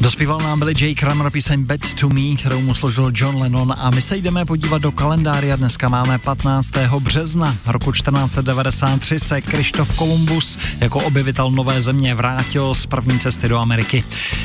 Dospíval nám byli Jay Kramer píseň Bad to Me, kterou mu složil John Lennon a my se jdeme podívat do kalendáře. Dneska máme 15. března roku 1493 se Krištof Kolumbus jako objevitel nové země vrátil z první cesty do Ameriky.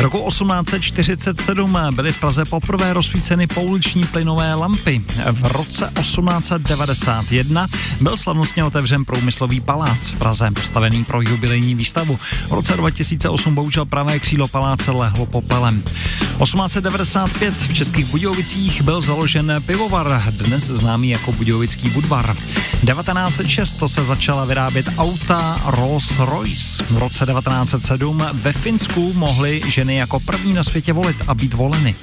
Roku 1847 byly v Praze poprvé rozsvíceny pouliční plynové lampy. V roce 1891 byl slavnostně otevřen průmyslový palác v Praze, postavený pro jubilejní výstavu. V roce 2008 bohužel pravé křídlo paláce lehlo popelem. 1895 v Českých Budějovicích byl založen pivovar, dnes známý jako Budějovický Budvar. 1906 to se začala vyrábět auta Rolls-Royce. V roce 1907 ve Finsku mohly ženy jako první na světě volit a být voleny.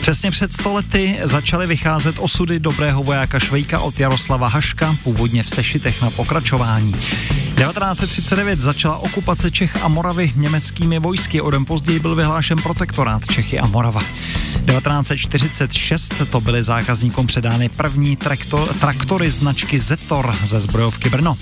Přesně před stolety začaly vycházet osudy dobrého vojáka Švejka od Jaroslava Haška, původně v sešitech na pokračování. 1939 začala okupace Čech a Moravy německými vojsky, o den později byl vyhlášen protektorát Čechy a Morava. 1946 to byly zákazníkům předány první traktor, traktory značky Zetor ze zbrojovky Brno.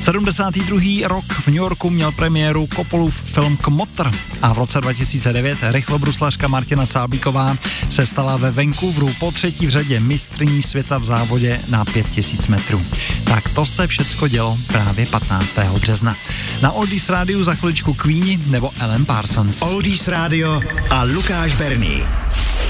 72. rok v New Yorku měl premiéru Kopolův film Kmotr a v roce 2009 rychlobruslařka Martina Sábíková se stala ve Vancouveru po třetí v řadě mistrní světa v závodě na 5000 metrů. Tak to se všecko dělo právě 15. března. Na Oldies rádiu za chviličku Queenie nebo Ellen Parsons. Oldies Radio a Lukáš Berný.